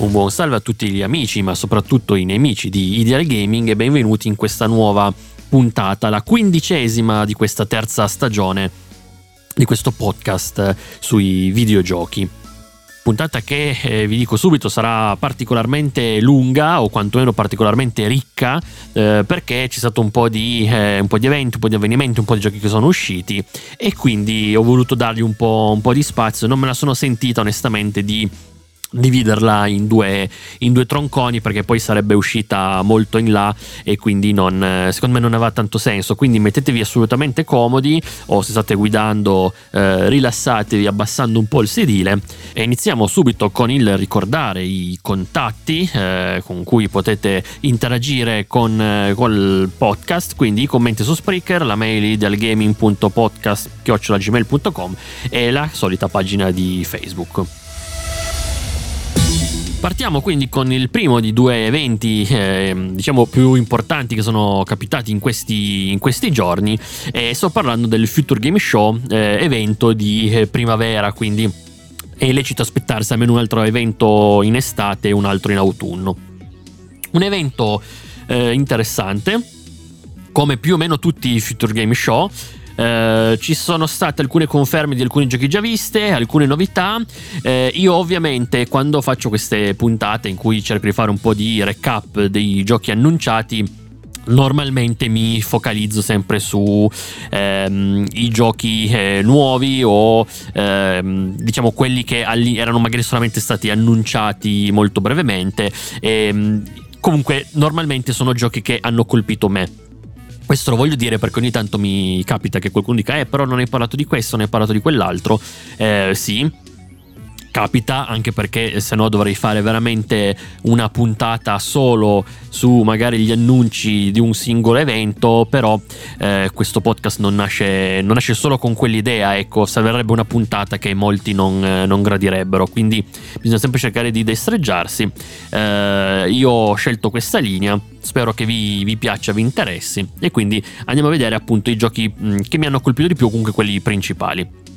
Un buon salve a tutti gli amici, ma soprattutto i nemici di Ideal Gaming e benvenuti in questa nuova puntata, la quindicesima di questa terza stagione di questo podcast sui videogiochi. Puntata che eh, vi dico subito sarà particolarmente lunga o quantomeno particolarmente ricca eh, perché c'è stato un po, di, eh, un po' di eventi, un po' di avvenimenti, un po' di giochi che sono usciti e quindi ho voluto dargli un po', un po di spazio. Non me la sono sentita onestamente di dividerla in due, in due, tronconi perché poi sarebbe uscita molto in là e quindi non, secondo me non aveva tanto senso. Quindi mettetevi assolutamente comodi o se state guidando eh, rilassatevi abbassando un po' il sedile e iniziamo subito con il ricordare i contatti eh, con cui potete interagire con, eh, il podcast. Quindi i commenti su Spreaker la mail idealgaming.podcast.gmail.com e la solita pagina di Facebook Partiamo quindi con il primo di due eventi, eh, diciamo più importanti che sono capitati in questi, in questi giorni. E sto parlando del Future Game Show, eh, evento di eh, primavera, quindi è lecito aspettarsi almeno un altro evento in estate e un altro in autunno. Un evento eh, interessante, come più o meno tutti i Future Game Show. Eh, ci sono state alcune conferme di alcuni giochi già viste, alcune novità. Eh, io ovviamente quando faccio queste puntate in cui cerco di fare un po' di recap dei giochi annunciati, normalmente mi focalizzo sempre su ehm, i giochi eh, nuovi o ehm, diciamo quelli che alli- erano magari solamente stati annunciati molto brevemente e, ehm, comunque normalmente sono giochi che hanno colpito me questo lo voglio dire perché ogni tanto mi capita che qualcuno dica, eh, però non hai parlato di questo, non hai parlato di quell'altro. Eh, sì, capita anche perché se no dovrei fare veramente una puntata solo su magari gli annunci di un singolo evento però eh, questo podcast non nasce, non nasce, solo con quell'idea ecco servirebbe una puntata che molti non, eh, non gradirebbero. Quindi bisogna sempre cercare di destreggiarsi. Eh, io ho scelto questa linea spero che vi, vi, piaccia vi interessi. E quindi andiamo a vedere appunto i giochi mh, che mi hanno colpito di più comunque quelli principali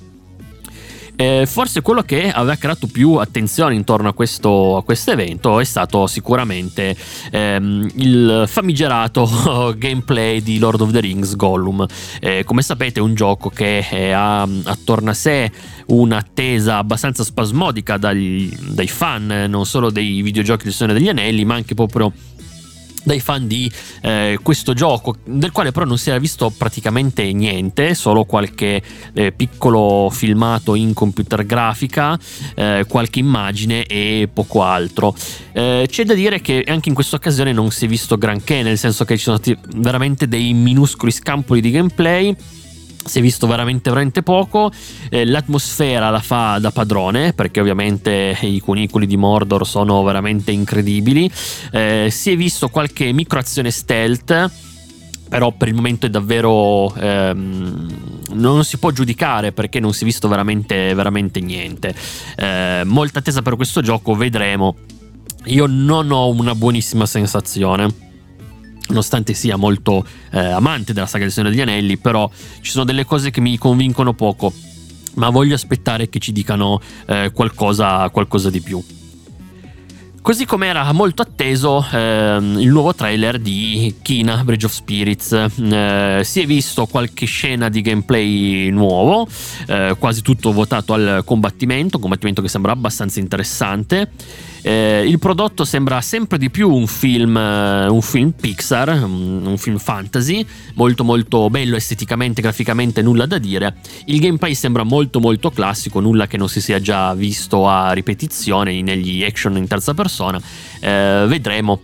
eh, forse quello che aveva creato più attenzione intorno a questo, evento è stato sicuramente ehm, il famigerato gameplay di Lord of the Rings Gollum. Eh, come sapete è un gioco che eh, ha attorno a sé un'attesa abbastanza spasmodica dagli, dai fan, non solo dei videogiochi del Signore degli Anelli, ma anche proprio dai fan di eh, questo gioco, del quale però non si era visto praticamente niente, solo qualche eh, piccolo filmato in computer grafica, eh, qualche immagine e poco altro. Eh, c'è da dire che anche in questa occasione non si è visto granché, nel senso che ci sono stati veramente dei minuscoli scampoli di gameplay si è visto veramente veramente poco. Eh, l'atmosfera la fa da padrone perché ovviamente i cunicoli di Mordor sono veramente incredibili. Eh, si è visto qualche microazione stealth però per il momento è davvero ehm, non si può giudicare perché non si è visto veramente veramente niente. Eh, molta attesa per questo gioco vedremo. Io non ho una buonissima sensazione nonostante sia molto eh, amante della saga del Signore degli Anelli, però ci sono delle cose che mi convincono poco, ma voglio aspettare che ci dicano eh, qualcosa, qualcosa di più. Così come era molto atteso eh, il nuovo trailer di Kina Bridge of Spirits. Eh, si è visto qualche scena di gameplay nuovo, eh, quasi tutto votato al combattimento, combattimento che sembra abbastanza interessante. Eh, il prodotto sembra sempre di più un film, eh, un film Pixar, un, un, film fantasy, molto molto bello esteticamente, graficamente, nulla da dire. Il gameplay sembra molto molto classico, nulla che non si sia già visto a ripetizione negli action in terza persona. Eh, vedremo.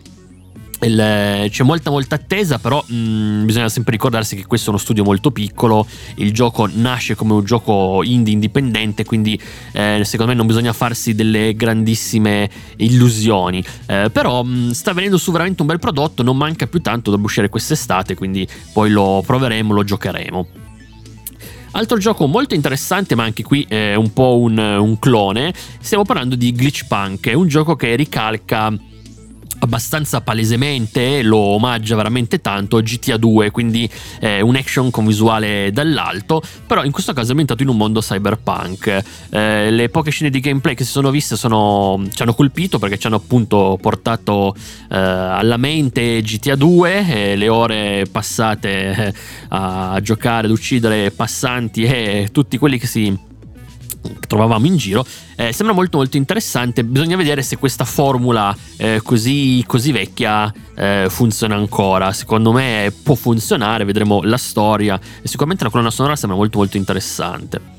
Il, c'è molta molta attesa però mh, mm, bisogna sempre ricordarsi che questo è uno studio molto piccolo. Il gioco nasce come un gioco indie indipendente quindi eh, secondo me non bisogna farsi delle grandissime illusioni. Eh, però mh, mm, sta venendo su veramente un bel prodotto non manca più tanto da uscire quest'estate quindi poi lo proveremo lo giocheremo. Altro gioco molto interessante, ma anche qui è un po' un, un clone, stiamo parlando di Glitch Punk, è un gioco che ricalca abbastanza palesemente lo omaggia veramente tanto GTA 2 quindi eh, un action con visuale dall'alto però in questo caso è ambientato in un mondo cyberpunk. Eh, le poche scene di gameplay che si sono viste sono, ci hanno colpito perché ci hanno appunto portato eh, alla mente GTA 2 le ore passate eh, a giocare ad uccidere passanti e tutti quelli che si trovavamo in giro, eh, sembra molto molto interessante. Bisogna vedere se questa formula eh, così, così, vecchia eh, funziona ancora. Secondo me può funzionare, vedremo la storia e sicuramente la colonna sonora sembra molto molto interessante.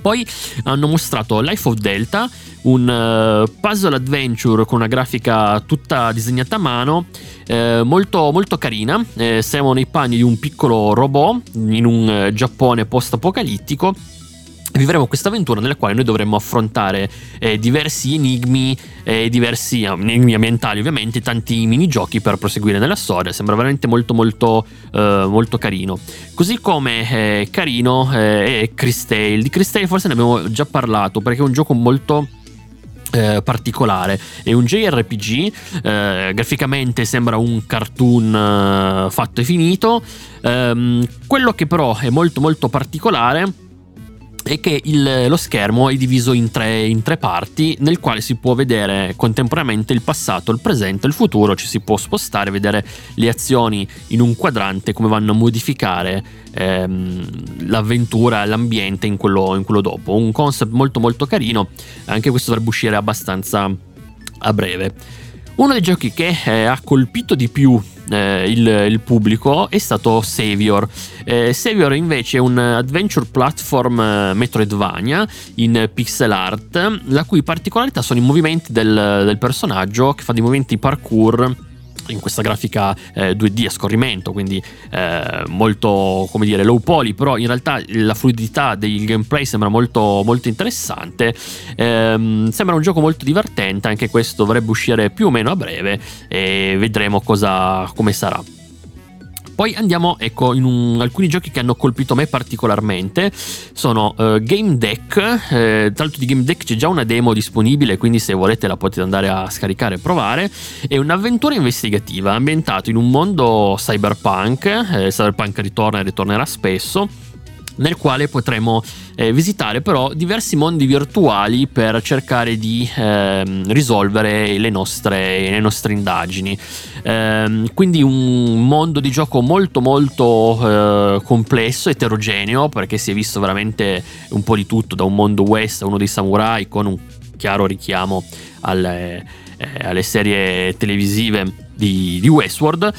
Poi hanno mostrato Life of Delta, un uh, puzzle adventure con una grafica tutta disegnata a mano, eh, molto, molto carina. Eh, siamo nei panni di un piccolo robot in un uh, Giappone post-apocalittico vivremo questa avventura nella quale noi dovremmo affrontare eh, diversi enigmi, eh, diversi enigmi ambientali ovviamente, tanti minigiochi per proseguire nella storia, sembra veramente molto molto eh, molto carino. Così come eh, carino eh, è Chris Tale, di Chris Tale forse ne abbiamo già parlato perché è un gioco molto eh, particolare. È un JRPG eh, graficamente sembra un cartoon eh, fatto e finito. Ehm, quello che però è molto molto particolare è che il, lo schermo è diviso in tre, in tre, parti nel quale si può vedere contemporaneamente il passato, il presente e il futuro, ci si può spostare, vedere le azioni in un quadrante, come vanno a modificare ehm, l'avventura, l'ambiente in quello, in quello dopo. Un concept molto molto carino, anche questo dovrebbe uscire abbastanza a breve. Uno dei giochi che eh, ha colpito di più eh, il, il, pubblico è stato Savior. Eh, Savior invece è un adventure platform eh, Metroidvania in pixel art, la cui particolarità sono i movimenti del, del personaggio che fa dei movimenti parkour in questa grafica eh, 2D a scorrimento, quindi eh, molto come dire low poly, però in realtà la fluidità del gameplay sembra molto, molto interessante. Eh, sembra un gioco molto divertente, anche questo dovrebbe uscire più o meno a breve e vedremo cosa, come sarà. Poi andiamo ecco, in un, alcuni giochi che hanno colpito me particolarmente. Sono uh, Game Deck. Eh, tra l'altro di Game Deck c'è già una demo disponibile, quindi se volete la potete andare a scaricare e provare. È un'avventura investigativa ambientato in un mondo cyberpunk. Eh, cyberpunk ritorna e ritornerà spesso nel quale potremo eh, visitare però diversi mondi virtuali per cercare di eh, risolvere le nostre, le nostre indagini. Eh, quindi un mondo di gioco molto molto eh, complesso, eterogeneo, perché si è visto veramente un po' di tutto, da un mondo west a uno dei samurai con un chiaro richiamo alle, eh, alle serie televisive di, di Westworld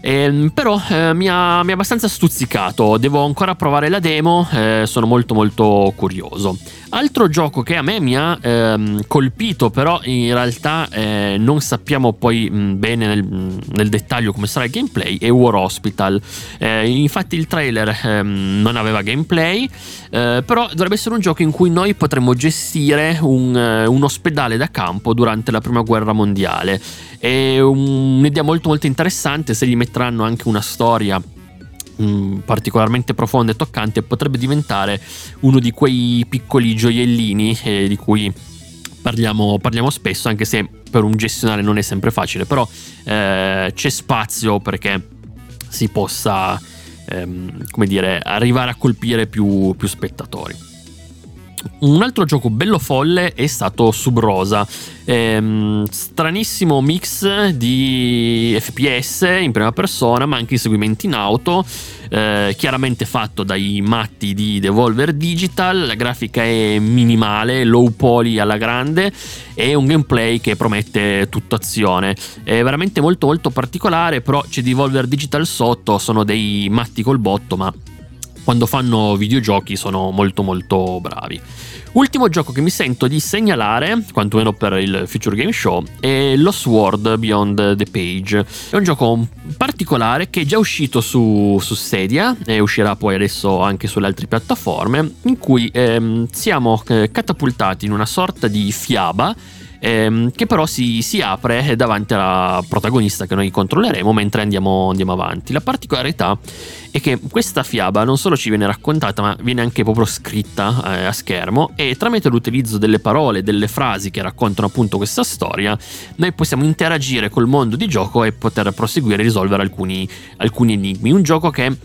eh, però eh, mi, ha, mi, ha, abbastanza stuzzicato, devo ancora provare la demo, eh, sono molto molto curioso. Altro gioco che a me mi ha ehm, colpito, però in realtà eh, non sappiamo poi mh, bene nel, nel, dettaglio come sarà il gameplay, è War Hospital. Eh, infatti il trailer ehm, non aveva gameplay, eh, però dovrebbe essere un gioco in cui noi potremmo gestire un, un ospedale da campo durante la prima guerra mondiale. È un'idea molto molto interessante se gli metteranno anche una storia mm, particolarmente profonda e toccante potrebbe diventare uno di quei piccoli gioiellini eh, di cui parliamo, parliamo, spesso anche se per un gestionale non è sempre facile, però eh, c'è spazio perché si possa, ehm, come dire, arrivare a colpire più, più spettatori. Un altro gioco bello folle è stato Sub Rosa, ehm, stranissimo mix di FPS in prima persona, ma anche inseguimenti in auto, eh, chiaramente fatto dai matti di Devolver Digital, la grafica è minimale, low poly alla grande e un gameplay che promette tutta azione. È veramente molto molto particolare, però c'è Devolver Digital sotto, sono dei matti col botto, ma quando fanno videogiochi sono molto molto bravi. Ultimo gioco che mi sento di segnalare, quantomeno per il Future Game Show, è Lost World Beyond the Page. È un gioco particolare che è già uscito su, su Stadia e uscirà poi adesso anche sulle altre piattaforme, in cui ehm, siamo eh, catapultati in una sorta di fiaba ehm, che però si, si, apre davanti alla protagonista che noi controlleremo mentre andiamo, andiamo avanti. La particolarità è che questa fiaba non solo ci viene raccontata, ma viene anche proprio scritta eh, a schermo e tramite l'utilizzo delle parole, delle frasi che raccontano appunto questa storia, noi possiamo interagire col mondo di gioco e poter proseguire e risolvere alcuni, alcuni enigmi. Un gioco che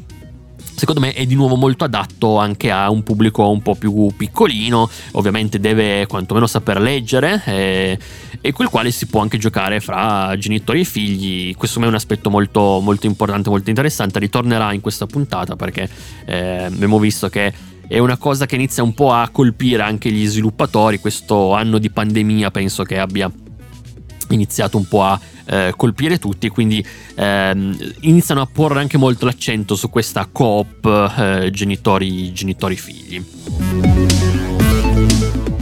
secondo me è di nuovo molto adatto anche a un pubblico un po' più piccolino, ovviamente deve quantomeno saper leggere eh, e quel quale si può anche giocare fra genitori e figli, questo è un aspetto molto, molto importante, molto interessante, ritornerà in questa puntata perché eh, abbiamo visto che è una cosa che inizia un po' a colpire anche gli sviluppatori, questo anno di pandemia penso che abbia iniziato un po' a eh, colpire tutti, quindi ehm, iniziano a porre anche molto l'accento su questa coop eh, genitori, genitori figli.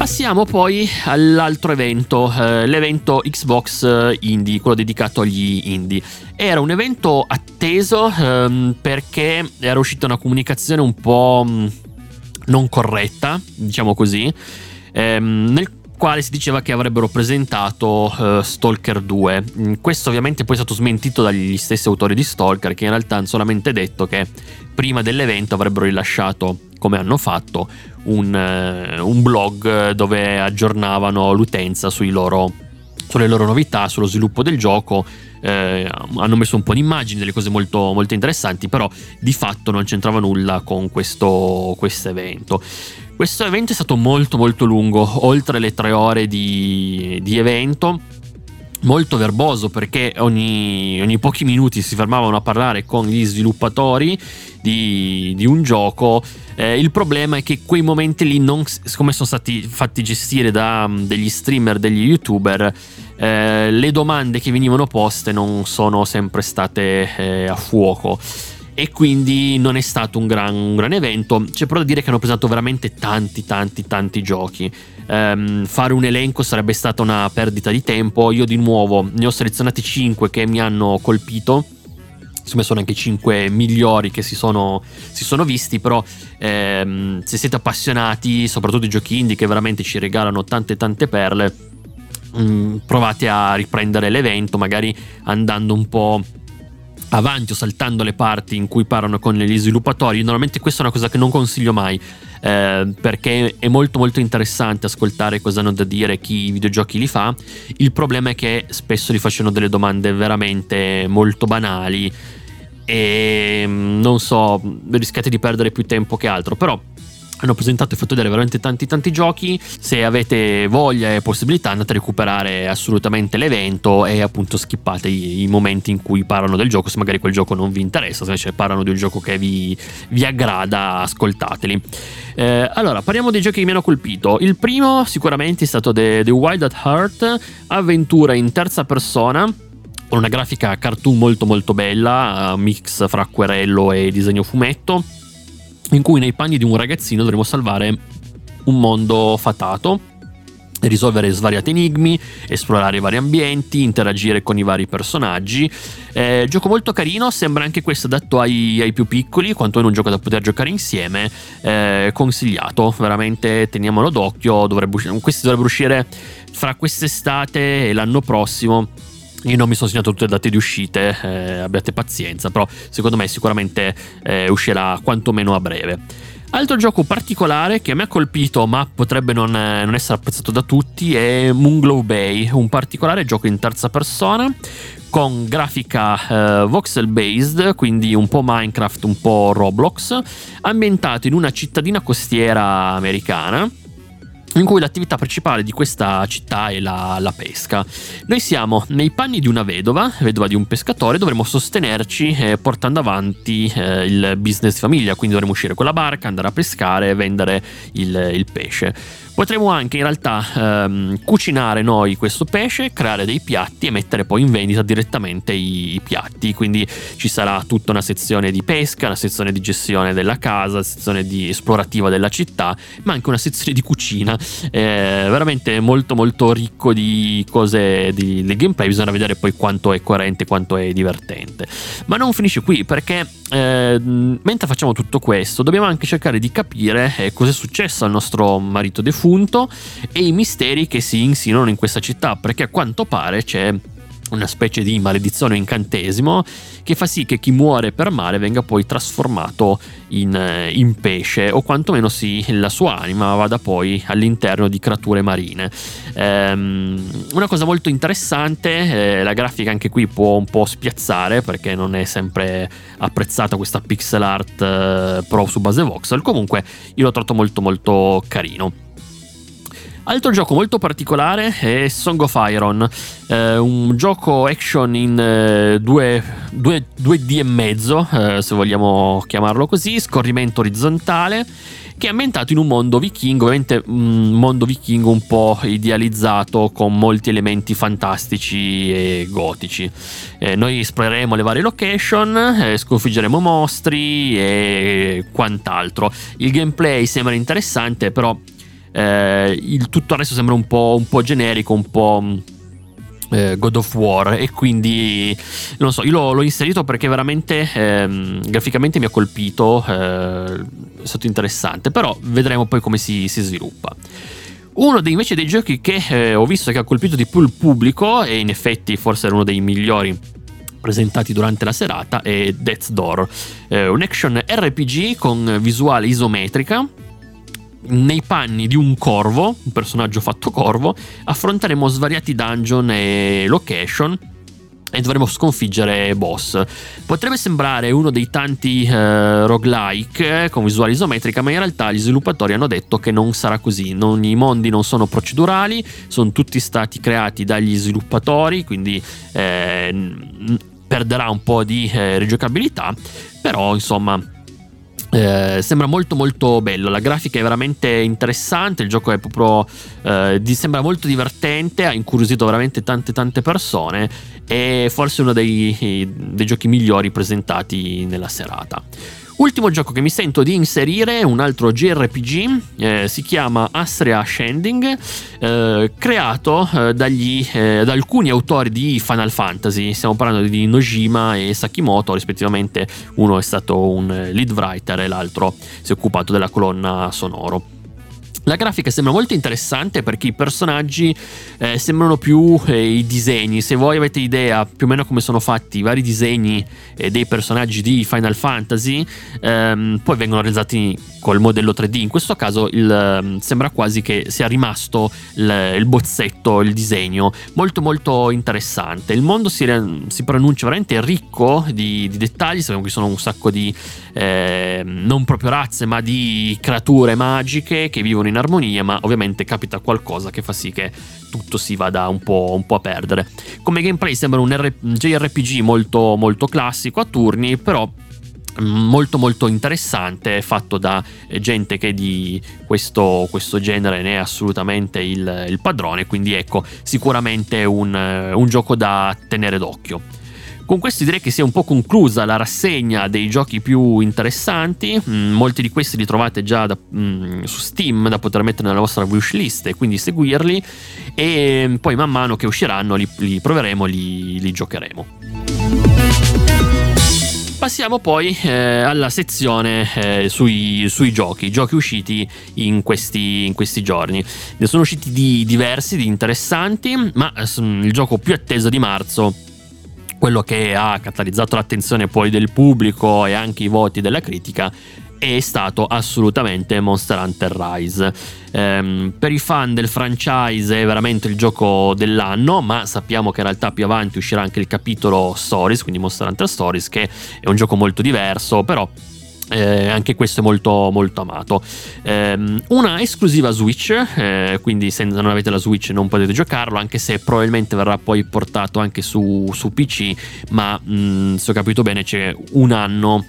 Passiamo poi all'altro evento, eh, l'evento Xbox eh, Indie, quello dedicato agli indie. Era un evento atteso ehm, perché era uscita una comunicazione un po' mm, non corretta, diciamo così, ehm, nel quale si diceva che avrebbero presentato uh, Stalker 2. Mm, questo ovviamente poi è stato smentito dagli stessi autori di Stalker che in realtà hanno solamente detto che prima dell'evento avrebbero rilasciato, come hanno fatto, un, uh, un blog dove aggiornavano l'utenza loro, sulle loro novità, sullo sviluppo del gioco. Eh, hanno messo un po' di immagini, delle cose molto, molto interessanti, però di fatto non c'entrava nulla con questo evento. Questo evento è stato molto molto lungo, oltre le tre ore di, di evento, molto verboso perché ogni, ogni, pochi minuti si fermavano a parlare con gli sviluppatori di, di un gioco. Eh, il problema è che quei momenti lì, non, come sono stati fatti gestire da degli streamer, degli youtuber, eh, le domande che venivano poste non sono sempre state eh, a fuoco e quindi non è stato un gran, un gran, evento. C'è però da dire che hanno presentato veramente tanti, tanti, tanti giochi. Um, fare un elenco sarebbe stata una perdita di tempo. Io di nuovo ne ho selezionati 5 che mi hanno colpito. Insomma, sono anche 5 migliori che si sono, si sono visti. Però, ehm, se siete appassionati, soprattutto di giochi indie che veramente ci regalano tante, tante perle, mh, mm, provate a riprendere l'evento, magari andando un po' avanti o saltando le parti in cui parlano con gli sviluppatori. Normalmente questa è una cosa che non consiglio mai eh, perché è molto molto interessante ascoltare cosa hanno da dire chi i videogiochi li fa. Il problema è che spesso li facciano delle domande veramente molto banali e mm, non so, rischiate di perdere più tempo che altro, però hanno presentato e fatto vedere veramente tanti tanti giochi. Se avete voglia e possibilità andate a recuperare assolutamente l'evento e appunto skippate i, i momenti in cui parlano del gioco. Se magari quel gioco non vi interessa se invece parlano di un gioco che vi, vi aggrada ascoltateli. Eh, allora parliamo dei giochi che mi hanno colpito. Il primo sicuramente è stato The, The Wild at Heart avventura in terza persona con una grafica cartoon molto molto bella mix fra acquerello e disegno fumetto in cui nei panni di un ragazzino dovremo salvare un mondo fatato risolvere svariati enigmi, esplorare vari ambienti, interagire con i vari personaggi. Eh, gioco molto carino, sembra anche questo adatto ai, ai più piccoli, quantomeno un gioco da poter giocare insieme. Eh, consigliato, veramente teniamolo d'occhio. Dovrebbe, questi dovrebbero uscire fra quest'estate e l'anno prossimo. Io non mi sono segnato tutte le date di uscite, eh, abbiate pazienza, però secondo me sicuramente eh, uscirà quantomeno a breve. Altro gioco particolare che me ha colpito, ma potrebbe non, non essere apprezzato da tutti, è Moonglow Bay, un particolare gioco in terza persona con grafica eh, voxel based, quindi un po' Minecraft, un po' Roblox, ambientato in una cittadina costiera americana in cui l'attività principale di questa città è la, la, pesca. Noi siamo nei panni di una vedova, vedova di un pescatore, dovremo sostenerci eh, portando avanti eh, il business di famiglia, quindi dovremo uscire con la barca, andare a pescare e vendere il, il pesce. Potremo anche in realtà ehm, cucinare noi questo pesce, creare dei piatti e mettere poi in vendita direttamente i, i, piatti. Quindi ci sarà tutta una sezione di pesca, una sezione di gestione della casa, una sezione di esplorativa della città, ma anche una sezione di cucina. Eh, veramente molto molto ricco di cose di, del gameplay. Bisogna vedere poi quanto è coerente, quanto è divertente. Ma non finisce qui perché eh, mentre facciamo tutto questo dobbiamo anche cercare di capire eh, cosa è successo al nostro marito defunto defunto e i misteri che si insinuano in questa città, perché a quanto pare c'è una specie di maledizione o incantesimo che fa sì che chi muore per male venga poi trasformato in, eh, in pesce o quantomeno sì, la sua anima vada poi all'interno di creature marine. Ehm, una cosa molto interessante, eh, la grafica anche qui può un po' spiazzare perché non è sempre apprezzata questa pixel art eh, pro su base voxel, comunque io l'ho trovato molto molto carino. Altro gioco molto particolare è Song of Iron, eh, un gioco action in eh, 2, 2, 2D e mezzo, eh, se vogliamo chiamarlo così, scorrimento orizzontale, che è ambientato in un mondo vichingo, ovviamente un mondo vichingo un po' idealizzato con molti elementi fantastici e gotici. Eh, noi esploreremo le varie location, eh, sconfiggeremo mostri e quant'altro. Il gameplay sembra interessante, però eh, il tutto resto sembra un po', un po generico, un po' mm, eh, God of War. E quindi non so, io l'ho, l'ho inserito perché veramente ehm, graficamente mi ha colpito, eh, è stato interessante, però vedremo poi come si, si sviluppa. Uno dei, invece dei giochi che eh, ho visto che ha colpito di più il pubblico e in effetti forse era uno dei migliori presentati durante la serata è Death's Door, eh, un action RPG con visuale isometrica nei panni di un corvo, un personaggio fatto corvo, affronteremo svariati dungeon e location e dovremo sconfiggere boss. Potrebbe sembrare uno dei tanti eh, roguelike con visuale isometrica, ma in realtà gli sviluppatori hanno detto che non sarà così. Non, I mondi non sono procedurali, sono tutti stati creati dagli sviluppatori, quindi eh, perderà un po' di eh, rigiocabilità, però insomma eh, sembra molto molto bello, la grafica è veramente interessante, il gioco è proprio eh, di, sembra molto divertente, ha incuriosito veramente tante tante persone e forse uno dei, dei giochi migliori presentati nella serata. Ultimo gioco che mi sento di inserire è un altro JRPG, eh, si chiama Astria Ascending, eh, creato eh, dagli, eh, da alcuni autori di Final Fantasy, stiamo parlando di Nojima e Sakimoto, rispettivamente uno è stato un lead writer e l'altro si è occupato della colonna sonoro. La grafica sembra molto interessante perché i personaggi eh, sembrano più eh, i disegni. Se voi avete idea più o meno come sono fatti i vari disegni eh, dei personaggi di Final Fantasy, ehm, poi vengono realizzati col modello 3D. In questo caso il, ehm, sembra quasi che sia rimasto il, il, bozzetto, il disegno. Molto molto interessante. Il mondo si, si pronuncia veramente ricco di, di, dettagli. Sappiamo che sono un sacco di ehm, non proprio razze, ma di creature magiche che vivono in in armonia, ma ovviamente capita qualcosa che fa sì che tutto si vada un po', un po a perdere. Come gameplay sembra un R- JRPG molto, molto classico a turni, però mm, molto molto interessante fatto da gente che di questo, questo genere ne è assolutamente il, il padrone quindi ecco sicuramente un, un gioco da tenere d'occhio con questo direi che sia un po' conclusa la rassegna dei giochi più interessanti. Mm, molti di questi li trovate già da, mm, su Steam da poter mettere nella vostra wishlist e quindi seguirli. E poi man mano che usciranno li, li proveremo, li, li giocheremo. Passiamo poi eh, alla sezione eh, sui, sui, giochi, giochi usciti in questi, in questi, giorni. Ne sono usciti di diversi, di interessanti, ma il gioco più atteso di marzo quello che ha catalizzato l'attenzione poi del pubblico e anche i voti della critica è stato assolutamente Monster Hunter Rise. Um, per i fan del franchise è veramente il gioco dell'anno, ma sappiamo che in realtà più avanti uscirà anche il capitolo Stories, quindi Monster Hunter Stories, che è un gioco molto diverso, però eh, anche questo è molto, molto amato. Eh, una esclusiva Switch, eh, quindi se non avete la Switch non potete giocarlo, anche se probabilmente verrà poi portato anche su, su PC, ma mh, mm, se ho capito bene c'è un anno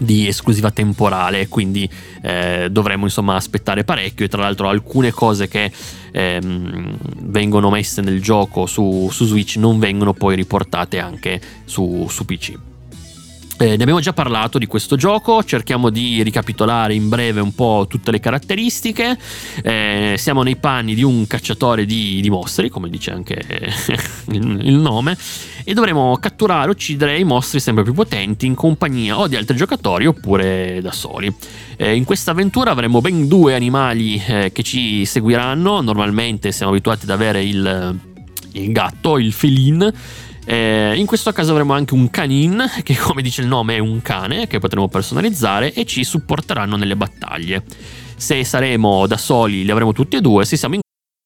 di esclusiva temporale, quindi eh, dovremmo insomma aspettare parecchio e tra l'altro alcune cose che ehm, vengono messe nel gioco su, su, Switch non vengono poi riportate anche su, su PC. Eh, ne abbiamo già parlato di questo gioco, cerchiamo di ricapitolare in breve un po' tutte le caratteristiche. Eh, siamo nei panni di un cacciatore di, di mostri, come dice anche il, il, nome, e dovremo catturare, uccidere i mostri sempre più potenti in compagnia o di altri giocatori oppure da soli. Eh, in questa avventura avremo ben due animali eh, che ci seguiranno. Normalmente siamo abituati ad avere il, il gatto, il feline eh, in questo caso avremo anche un canin, che come dice il nome è un cane, che potremo personalizzare e ci supporteranno nelle battaglie. Se saremo da soli li avremo tutti e due, se siamo in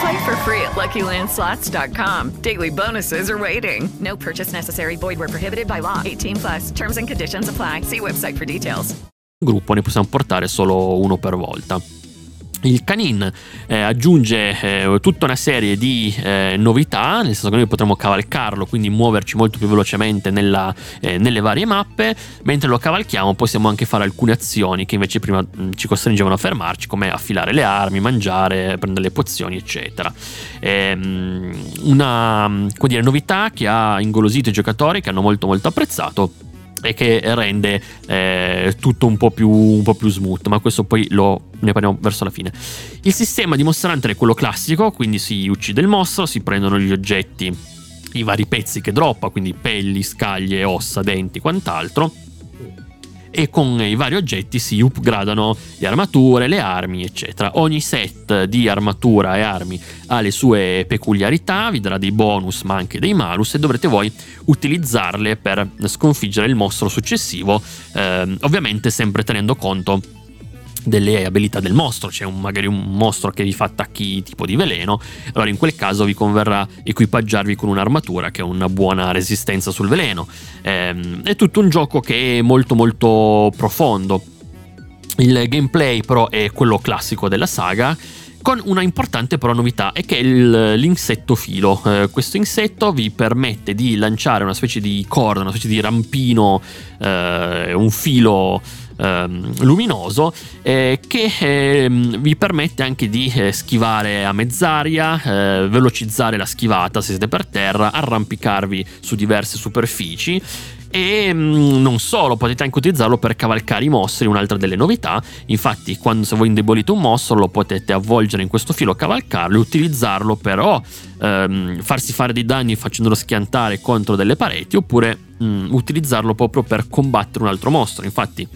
Play for free at LuckyLandSlots.com. Daily bonuses are waiting. No purchase necessary. Void where prohibited by law. 18 plus. Terms and conditions apply. See website for details. Gruppo ne possiamo portare solo uno per volta. Il Canin eh, aggiunge eh, tutta una serie di eh, novità, nel senso che noi potremo cavalcarlo, quindi muoverci molto più velocemente nella, eh, nelle varie mappe. Mentre lo cavalchiamo possiamo anche fare alcune azioni che invece prima mh, mm, ci costringevano a fermarci, come affilare le armi, mangiare, prendere le pozioni, eccetera. Ehm, una mm, dire, novità che ha ingolosito i giocatori che hanno molto molto apprezzato e che rende eh, tutto un po, più, un po' più smooth, ma questo poi lo, ne parliamo verso la fine. Il sistema di Monster Hunter è quello classico, quindi si uccide il mostro, si prendono gli oggetti, i vari pezzi che droppa, quindi pelli, scaglie, ossa, denti, quant'altro e con i vari oggetti si upgradano le armature, le armi, eccetera. Ogni set di armatura e armi ha le sue peculiarità, vi darà dei bonus ma anche dei malus e dovrete voi utilizzarle per sconfiggere il mostro successivo, eh, ovviamente sempre tenendo conto delle abilità del mostro, c'è un, magari un mostro che vi fa attacchi tipo di veleno, allora in quel caso vi converrà equipaggiarvi con un'armatura che ha una buona resistenza sul veleno. Ehm, è tutto un gioco che è molto molto profondo. Il gameplay però è quello classico della saga con una importante però novità e che è il, l'insetto filo. Eh, questo insetto vi permette di lanciare una specie di corda, una specie di rampino, eh, un filo luminoso eh, che ehm, vi permette anche di eh, schivare a mezz'aria, eh, velocizzare la schivata se siete per terra, arrampicarvi su diverse superfici e mm, non solo, potete anche utilizzarlo per cavalcare i mostri, un'altra delle novità. Infatti, quando se voi indebolite un mostro, lo potete avvolgere in questo filo, cavalcarlo e utilizzarlo per o ehm, farsi fare dei danni facendolo schiantare contro delle pareti, oppure mh, mm, utilizzarlo proprio per combattere un altro mostro. Infatti,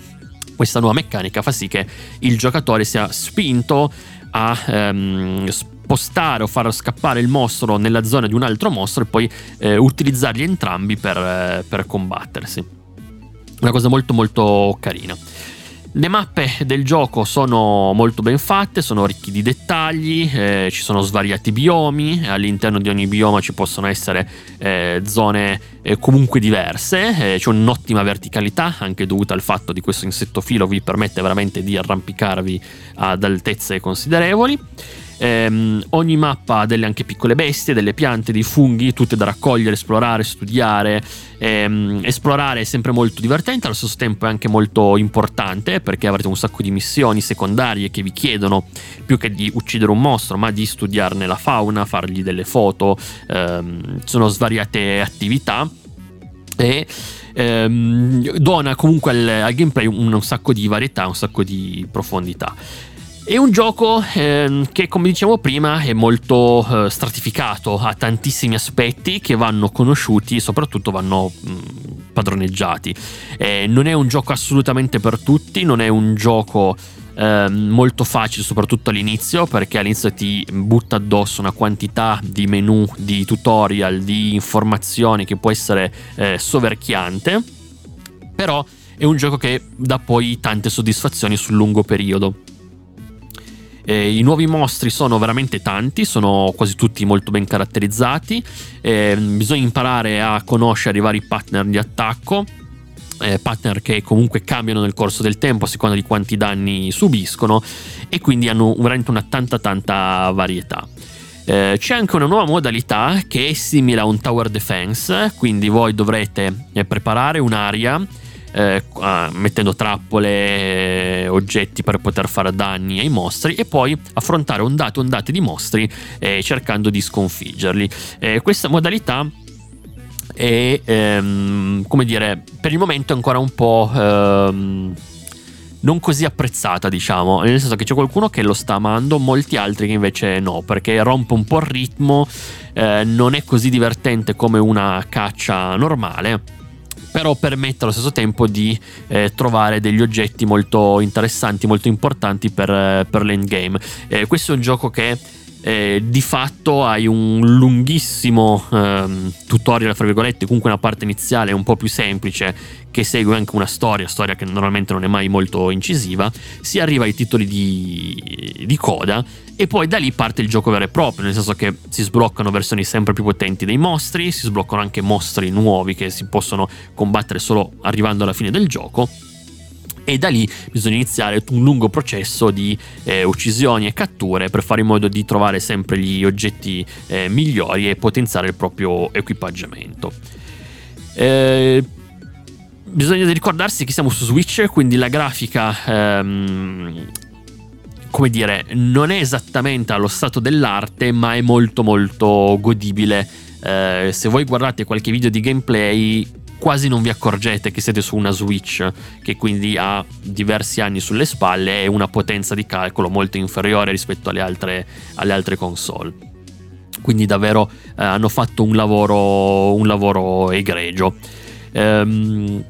questa nuova meccanica fa sì che il giocatore sia spinto a ehm, spostare o far scappare il mostro nella zona di un altro mostro e poi eh, utilizzarli entrambi per, eh, per combattersi. Una cosa molto molto carina. Le mappe del gioco sono molto ben fatte, sono ricchi di dettagli, eh, ci sono svariati biomi, all'interno di ogni bioma ci possono essere eh, zone eh, comunque diverse, eh, c'è un'ottima verticalità anche dovuta al fatto di questo insetto filo vi permette veramente di arrampicarvi ad altezze considerevoli. Eh, ogni mappa ha delle anche piccole bestie, delle piante, dei funghi, tutte da raccogliere, esplorare, studiare. Eh, esplorare è sempre molto divertente, allo stesso tempo è anche molto importante perché avrete un sacco di missioni secondarie che vi chiedono più che di uccidere un mostro, ma di studiarne la fauna, fargli delle foto. Ehm, sono svariate attività e ehm, dona comunque al, al gameplay un, un sacco di varietà, un sacco di profondità. È un gioco eh, che, come diciamo prima, è molto eh, stratificato, ha tantissimi aspetti che vanno conosciuti e soprattutto vanno mh, mm, padroneggiati. Eh, non è un gioco assolutamente per tutti, non è un gioco eh, molto facile, soprattutto all'inizio, perché all'inizio ti butta addosso una quantità di menu, di tutorial, di informazioni che può essere eh, soverchiante. Però è un gioco che dà poi tante soddisfazioni sul lungo periodo. Eh, I nuovi mostri sono veramente tanti, sono quasi tutti molto ben caratterizzati. Eh, bisogna imparare a conoscere i vari partner di attacco. Eh, partner che comunque cambiano nel corso del tempo a seconda di quanti danni subiscono e quindi hanno veramente una tanta tanta varietà. Eh, c'è anche una nuova modalità che è simile a un tower defense, quindi voi dovrete eh, preparare un'area eh, mettendo trappole, eh, oggetti per poter fare danni ai mostri e poi affrontare ondate ondate di mostri eh, cercando di sconfiggerli. Eh, questa modalità è, ehm, come dire, per il momento è ancora un po'... Ehm, non così apprezzata, diciamo, nel senso che c'è qualcuno che lo sta amando, molti altri che invece no, perché rompe un po' il ritmo, eh, non è così divertente come una caccia normale però permette allo stesso tempo di eh, trovare degli oggetti molto interessanti, molto importanti per, eh, per l'endgame. Eh, questo è un gioco che eh, di fatto hai un lunghissimo ehm, tutorial, fra virgolette, comunque una parte iniziale un po' più semplice che segue anche una storia, storia che normalmente non è mai molto incisiva, si arriva ai titoli di, di coda e poi da lì parte il gioco vero e proprio, nel senso che si sbloccano versioni sempre più potenti dei mostri, si sbloccano anche mostri nuovi che si possono combattere solo arrivando alla fine del gioco e da lì bisogna iniziare un lungo processo di eh, uccisioni e catture per fare in modo di trovare sempre gli oggetti eh, migliori e potenziare il proprio equipaggiamento. Eh, bisogna ricordarsi che siamo su Switch, quindi la grafica, ehm, come dire, non è esattamente allo stato dell'arte, ma è molto molto godibile. Eh, se voi guardate qualche video di gameplay quasi non vi accorgete che siete su una Switch che quindi ha diversi anni sulle spalle e una potenza di calcolo molto inferiore rispetto alle altre, alle altre console. Quindi davvero eh, hanno fatto un lavoro, un lavoro egregio. Ehm,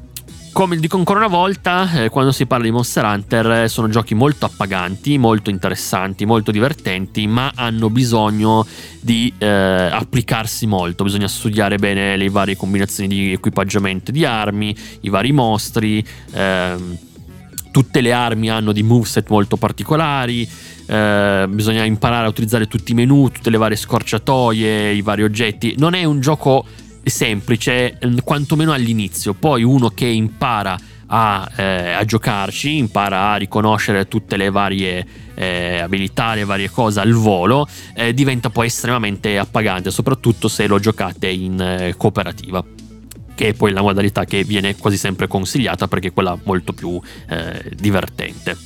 come dico ancora una volta, eh, quando si parla di Monster Hunter eh, sono giochi molto appaganti, molto interessanti, molto divertenti, ma hanno bisogno di eh, applicarsi molto, bisogna studiare bene le varie combinazioni di equipaggiamento di armi, i vari mostri, ehm, tutte le armi hanno dei moveset molto particolari, eh, bisogna imparare a utilizzare tutti i menu, tutte le varie scorciatoie, i vari oggetti. Non è un gioco semplice, mm, quantomeno all'inizio. Poi uno che impara a, eh, a, giocarci, impara a riconoscere tutte le varie eh, abilità, le varie cose al volo, eh, diventa poi estremamente appagante, soprattutto se lo giocate in eh, cooperativa che è poi la modalità che viene quasi sempre consigliata perché è quella molto più eh, divertente.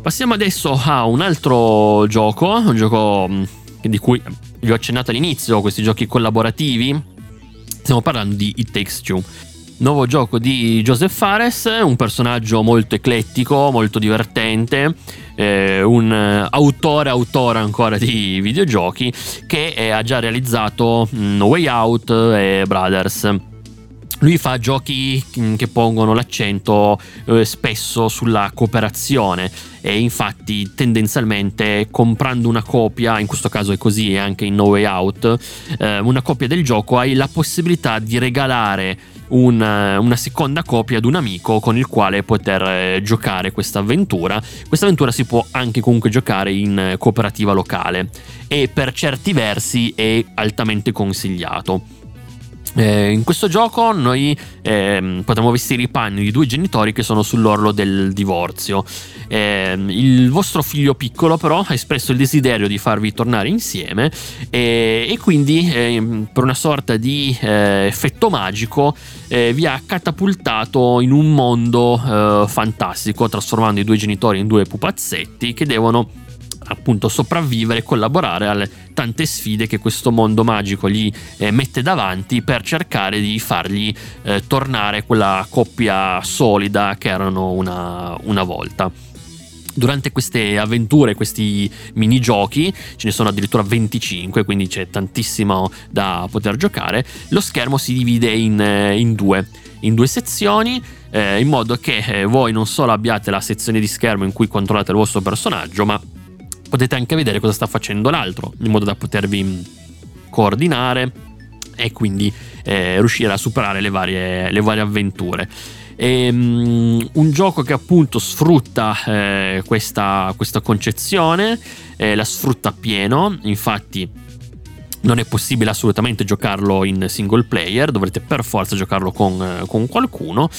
Passiamo adesso a un altro gioco, un gioco mm, di cui vi ho accennato all'inizio, questi giochi collaborativi. Stiamo parlando di It Takes Two. Nuovo gioco di Joseph Fares, un personaggio molto eclettico, molto divertente, eh, un autore autore ancora di videogiochi che eh, ha già realizzato No Way Out e Brothers. Lui fa giochi che pongono l'accento eh, spesso sulla cooperazione e infatti tendenzialmente comprando una copia, in questo caso è così e anche in No Way Out, eh, una copia del gioco hai la possibilità di regalare una, una, seconda copia ad un amico con il quale poter eh, giocare questa avventura. Questa avventura si può anche comunque giocare in eh, cooperativa locale e per certi versi è altamente consigliato. Eh, in questo gioco noi eh, potremo vestire i panni di due genitori che sono sull'orlo del divorzio. Eh, il vostro figlio piccolo però ha espresso il desiderio di farvi tornare insieme e, e quindi ehm, per una sorta di eh, effetto magico eh, vi ha catapultato in un mondo eh, fantastico trasformando i due genitori in due pupazzetti che devono appunto sopravvivere e collaborare alle tante sfide che questo mondo magico gli eh, mette davanti per cercare di fargli eh, tornare quella coppia solida che erano una, una volta. Durante queste avventure, questi minigiochi, ce ne sono addirittura 25, quindi c'è tantissimo da poter giocare, lo schermo si divide in, eh, in due in due sezioni eh, in modo che eh, voi non solo abbiate la sezione di schermo in cui controllate il vostro personaggio ma potete anche vedere cosa sta facendo l'altro, in modo da potervi coordinare e quindi eh, riuscire a superare le varie, le varie avventure. E, um, un gioco che appunto sfrutta eh, questa, questa, concezione, eh, la sfrutta appieno, infatti non è possibile assolutamente giocarlo in single player, dovrete per forza giocarlo con, con qualcuno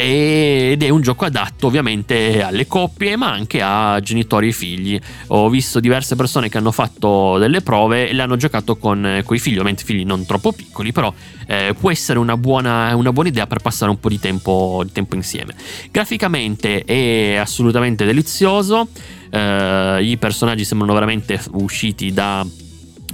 ed è un gioco adatto ovviamente alle coppie ma anche a genitori e figli. Ho visto diverse persone che hanno fatto delle prove e l'hanno giocato con, con i figli ovviamente figli non troppo piccoli però eh, può essere una buona, una buona, idea per passare un po' di tempo, di tempo insieme. Graficamente è assolutamente delizioso eh, i personaggi sembrano veramente usciti da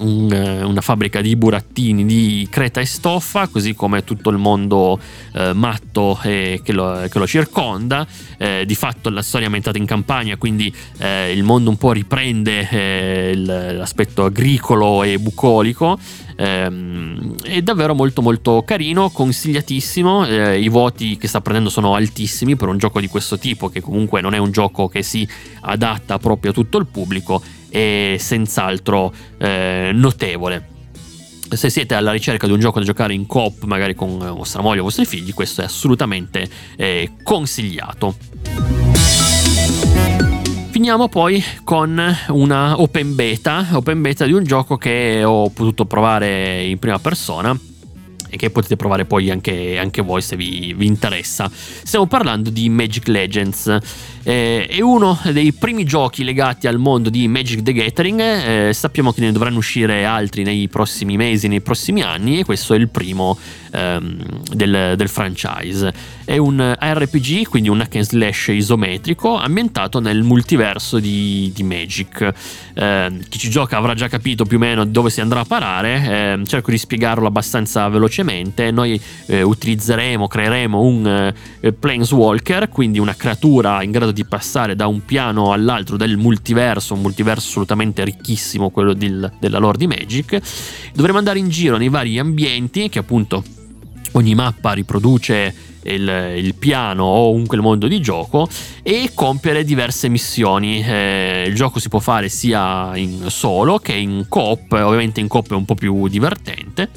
un, eh, una fabbrica di burattini di creta e stoffa, così come tutto il mondo eh, matto eh, che, lo, che, lo, circonda. Eh, di fatto la storia è ambientata in campagna, quindi eh, il mondo un po' riprende l'aspetto agricolo e bucolico. Ehm, è davvero molto molto carino, consigliatissimo. I voti che sta prendendo sono altissimi per un gioco di questo tipo, che comunque non è un gioco che si adatta proprio a tutto il pubblico è senz'altro eh, notevole. Se siete alla ricerca di un gioco da giocare in coop, magari con vostra moglie o vostri figli, questo è assolutamente eh, consigliato. Finiamo poi con una open beta, open beta di un gioco che ho potuto provare in prima persona e che potete provare poi anche, anche voi se vi, vi, interessa. Stiamo parlando di Magic Legends. Eh, è uno dei primi giochi legati al mondo di Magic the Gathering. Eh, sappiamo che ne dovranno uscire altri nei prossimi mesi, nei prossimi anni, e questo è il primo ehm, del, del, franchise. È un RPG, quindi un hack and slash isometrico, ambientato nel multiverso di, di Magic. Eh, chi ci gioca avrà già capito più o meno dove si andrà a parare. Ehm, cerco di spiegarlo abbastanza velocemente. Noi eh, utilizzeremo, creeremo un eh, Planeswalker, quindi una creatura in grado di passare da un piano all'altro del multiverso, un multiverso assolutamente ricchissimo, quello del, della lore di Magic. Dovremo andare in giro nei vari ambienti che appunto ogni mappa riproduce il, il, piano o comunque il mondo di gioco e compiere diverse missioni. Eh, il gioco si può fare sia in solo che in coop, ovviamente in coop è un po' più divertente.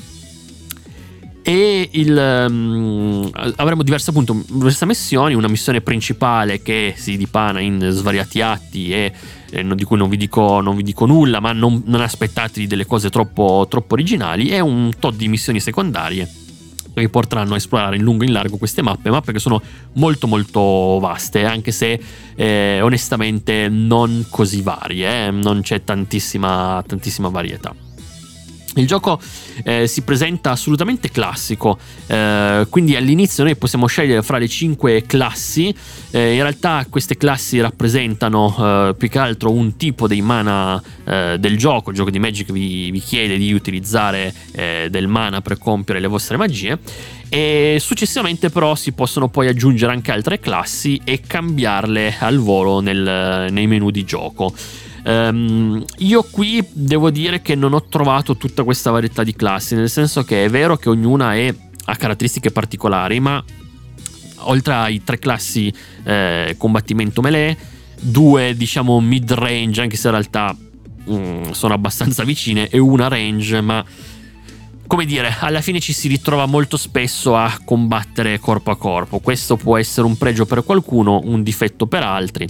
E il, um, avremo diverse, appunto, diverse missioni, una missione principale che si dipana in svariati atti e eh, di cui non vi, dico, non vi dico nulla, ma non, non aspettatevi delle cose troppo, troppo originali, e un tot di missioni secondarie che vi porteranno a esplorare in lungo e in largo queste mappe, mappe che sono molto molto vaste, anche se eh, onestamente non così varie, eh? non c'è tantissima, tantissima varietà. Il gioco eh, si presenta assolutamente classico, eh, quindi all'inizio noi possiamo scegliere fra le cinque classi, eh, in realtà queste classi rappresentano eh, più che altro un tipo dei mana eh, del gioco, il gioco di Magic vi, vi chiede di utilizzare eh, del mana per compiere le vostre magie. E successivamente però si possono poi aggiungere anche altre classi e cambiarle al volo nel, nei menu di gioco. Um, io qui devo dire che non ho trovato tutta questa varietà di classi, nel senso che è vero che ognuna è ha caratteristiche particolari, ma oltre ai tre classi eh, combattimento melee, due diciamo mid range, anche se in realtà mm, sono abbastanza vicine, e una range, ma come dire, alla fine ci si ritrova molto spesso a combattere corpo a corpo. Questo può essere un pregio per qualcuno, un difetto per altri.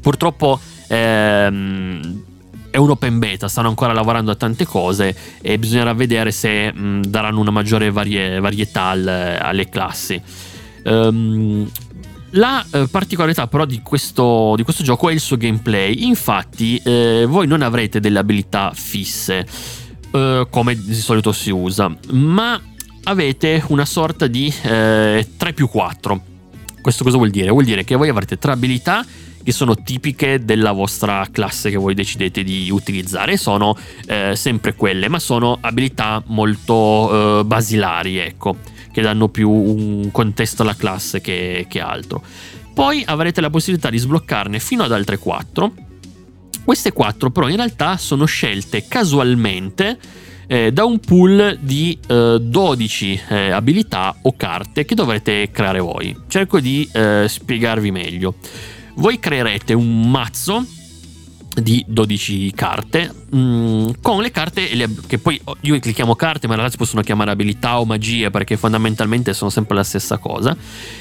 Purtroppo ehm, è un open beta, stanno ancora lavorando a tante cose e bisognerà vedere se mh, daranno una maggiore varie, varietà al, alle classi. Um, la eh, particolarità però di questo, di questo, gioco è il suo gameplay, infatti eh, voi non avrete delle abilità fisse eh, come di solito si usa, ma avete una sorta di 3 eh, più 4. Questo cosa vuol dire? Vuol dire che voi avrete tre abilità che sono tipiche della vostra classe che voi decidete di utilizzare. Sono eh, sempre quelle, ma sono abilità molto eh, basilari, ecco, che danno più un contesto alla classe che, che altro. Poi avrete la possibilità di sbloccarne fino ad altre 4. Queste 4 però in realtà sono scelte casualmente eh, da un pool di eh, 12 eh, abilità o carte che dovrete creare voi. Cerco di eh, spiegarvi meglio voi creerete un mazzo di 12 carte mh, mm, con le carte che poi io le chiamo carte ma in realtà si possono chiamare abilità o magie perché fondamentalmente sono sempre la stessa cosa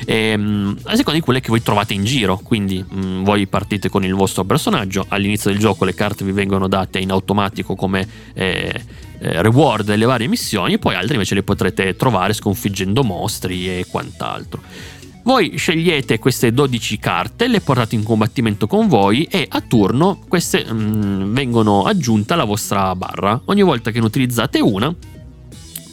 e, mh, mm, a seconda di quelle che voi trovate in giro. Quindi mh, mm, voi partite con il vostro personaggio all'inizio del gioco le carte vi vengono date in automatico come eh, eh, reward delle varie missioni poi altre invece le potrete trovare sconfiggendo mostri e quant'altro voi scegliete queste 12 carte, le portate in combattimento con voi e a turno queste mm, vengono aggiunte alla vostra barra. Ogni volta che ne utilizzate una,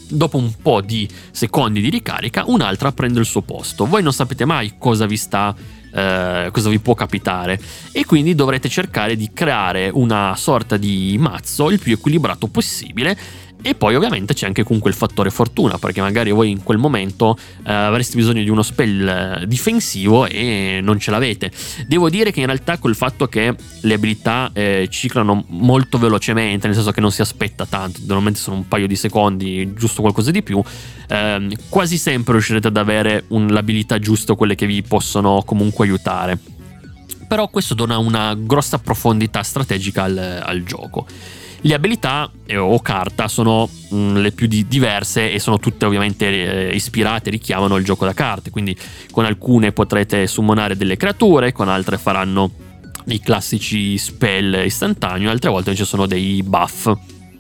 dopo un po' di secondi di ricarica, un'altra prende il suo posto. Voi non sapete mai cosa vi sta eh, cosa vi può capitare e quindi dovrete cercare di creare una sorta di mazzo il più equilibrato possibile e poi ovviamente c'è anche comunque il fattore fortuna, perché magari voi in quel momento eh, avreste bisogno di uno spell eh, difensivo e non ce l'avete. Devo dire che in realtà col fatto che le abilità eh, ciclano molto velocemente, nel senso che non si aspetta tanto, normalmente sono un paio di secondi, giusto qualcosa di più, eh, quasi sempre riuscirete ad avere un, l'abilità giusta, quelle che vi possono comunque aiutare. Però questo dona una grossa profondità strategica al, al gioco. Le abilità eh, o carta sono mm, le più di- diverse e sono tutte ovviamente eh, ispirate, richiamano il gioco da carte, quindi con alcune potrete summonare delle creature, con altre faranno i classici spell istantanei, altre volte invece sono dei buff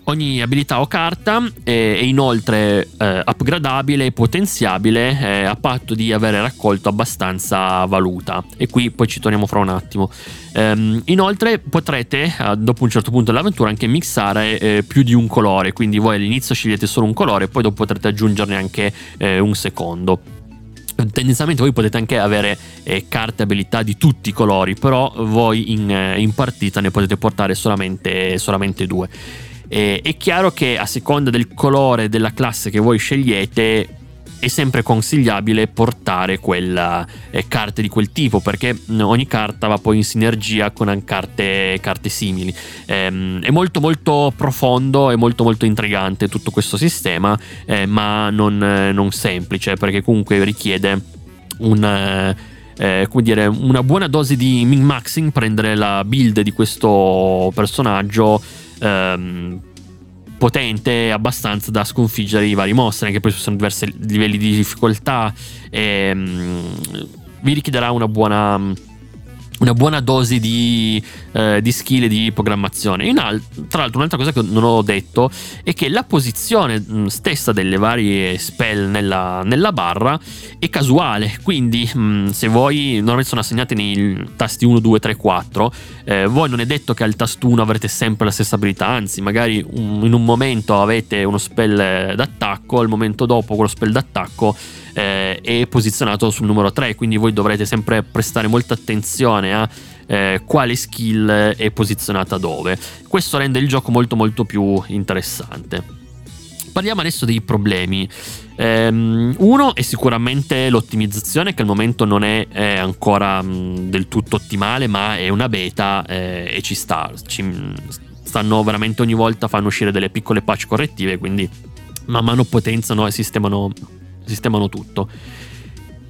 ogni abilità o carta è inoltre eh, upgradabile e potenziabile eh, a patto di avere raccolto abbastanza valuta. E qui poi ci torniamo fra un attimo. Ehm, inoltre potrete eh, dopo un certo punto dell'avventura anche mixare eh, più di un colore. Quindi voi all'inizio scegliete solo un colore e poi dopo potrete aggiungerne anche eh, un secondo. Tendenzialmente voi potete anche avere eh, carte abilità di tutti i colori però voi in, eh, in partita ne potete portare solamente, solamente due eh, è chiaro che a seconda del colore della classe che voi scegliete è sempre consigliabile portare quella, eh, carte di quel tipo perché ogni carta va poi in sinergia con carte, carte simili. Ehm, è molto molto profondo e molto molto intrigante tutto questo sistema, eh, ma non, non, semplice perché comunque richiede un... Eh, come dire, una buona dose di min-maxing, prendere la build di questo personaggio ehm, potente abbastanza da sconfiggere i vari mostri, anche poi ci sono diversi livelli di difficoltà. E, ehm, vi richiederà una buona una buona dose di, eh, di skill e di programmazione. Al- tra l'altro, un'altra cosa che non ho detto è che la posizione mh, stessa delle varie spell nella, nella, barra è casuale. Quindi, mh, se voi normalmente sono assegnate nei tasti 1, 2, 3, 4, eh, voi non è detto che al tasto 1 avrete sempre la stessa abilità, anzi, magari un, in un momento avete uno spell d'attacco, al momento dopo quello spell d'attacco eh, è posizionato sul numero 3, quindi voi dovrete sempre prestare molta attenzione a eh, quale skill è posizionata dove. Questo rende il gioco molto molto più interessante. Parliamo adesso dei problemi. Um, uno è sicuramente l'ottimizzazione che al momento non è, ancora um, del tutto ottimale, ma è una beta eh, e ci sta. Ci, stanno veramente ogni volta fanno uscire delle piccole patch correttive, quindi man mano potenziano e sistemano sistemano tutto.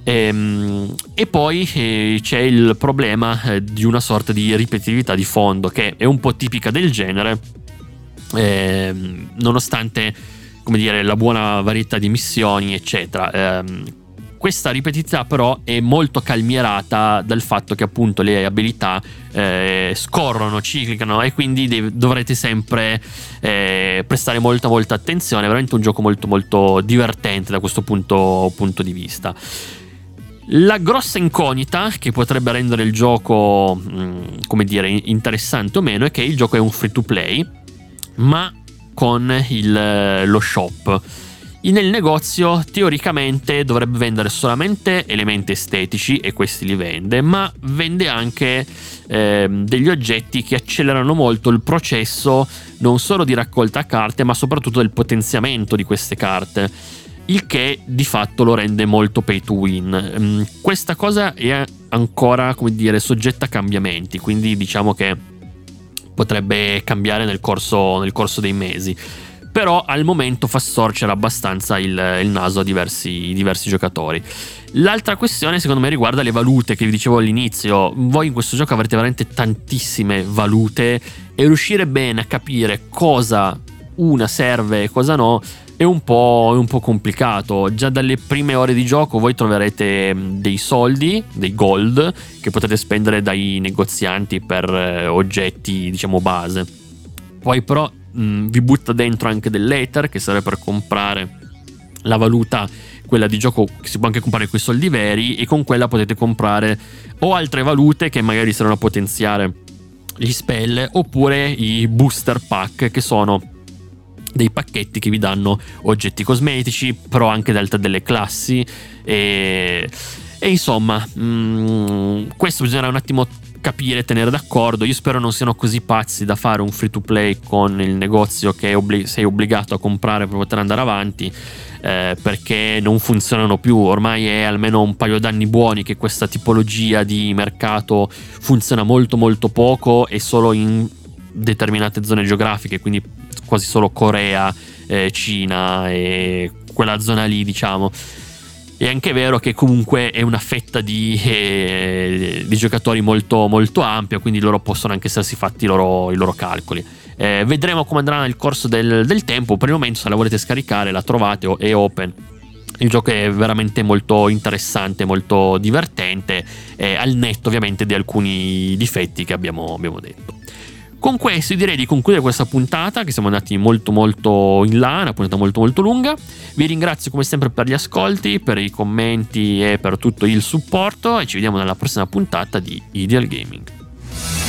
E, ehm, e poi eh, c'è il problema eh, di una sorta di ripetitività di fondo che è un po' tipica del genere, eh, nonostante come dire, la buona varietà di missioni, eccetera. Questa ripetitività però è molto calmierata dal fatto che appunto le abilità eh, scorrono, ciclicano e quindi dev- dovrete sempre eh, prestare molta molta attenzione, è veramente un gioco molto molto divertente da questo punto, punto di vista. La grossa incognita che potrebbe rendere il gioco, mm, come dire, interessante o meno è che il gioco è un free to play, ma con il, lo shop nel negozio teoricamente dovrebbe vendere solamente elementi estetici e questi li vende, ma vende anche eh, degli oggetti che accelerano molto il processo non solo di raccolta carte, ma soprattutto del potenziamento di queste carte. Il che di fatto lo rende molto pay to win. Mm, questa cosa è ancora, come dire, soggetta a cambiamenti, quindi diciamo che potrebbe cambiare nel corso, nel corso dei mesi però al momento fa storcere abbastanza il, il naso a diversi, diversi, giocatori. L'altra questione secondo me riguarda le valute che vi dicevo all'inizio, voi in questo gioco avrete veramente tantissime valute e riuscire bene a capire cosa una serve e cosa no è un, è un po' complicato. Già dalle prime ore di gioco voi troverete dei soldi, dei gold, che potete spendere dai negozianti per eh, oggetti, diciamo, base. Poi però mh, mm, vi butta dentro anche dell'Ether che serve per comprare la valuta quella di gioco che si può anche comprare con i soldi veri e con quella potete comprare o altre valute che magari servono a potenziare gli spell oppure i booster pack che sono dei pacchetti che vi danno oggetti cosmetici però anche delle classi e, e insomma mh, mm, questo bisognerà un attimo capire, tenere d'accordo. Io spero non siano così pazzi da fare un free to play con il negozio che obblig- sei obbligato a comprare per poter andare avanti. Eh, perché non funzionano più. Ormai è almeno un paio d'anni buoni che questa tipologia di mercato funziona molto molto poco e solo in determinate zone geografiche, quindi quasi solo Corea, eh, Cina e quella zona lì, diciamo. È anche vero che comunque è una fetta di, eh, di giocatori molto, molto ampia, quindi loro possono anche essersi fatti i loro, i loro calcoli. Eh, vedremo come andrà nel corso del, del, tempo. Per il momento, se la volete scaricare, la trovate, è open. Il gioco è veramente molto interessante, molto divertente, eh, al netto ovviamente di alcuni difetti che abbiamo, abbiamo detto. Con questo direi di concludere questa puntata che siamo andati molto molto in là, una puntata molto molto lunga. Vi ringrazio come sempre per gli ascolti, per i commenti e per tutto il supporto e ci vediamo nella prossima puntata di Ideal Gaming.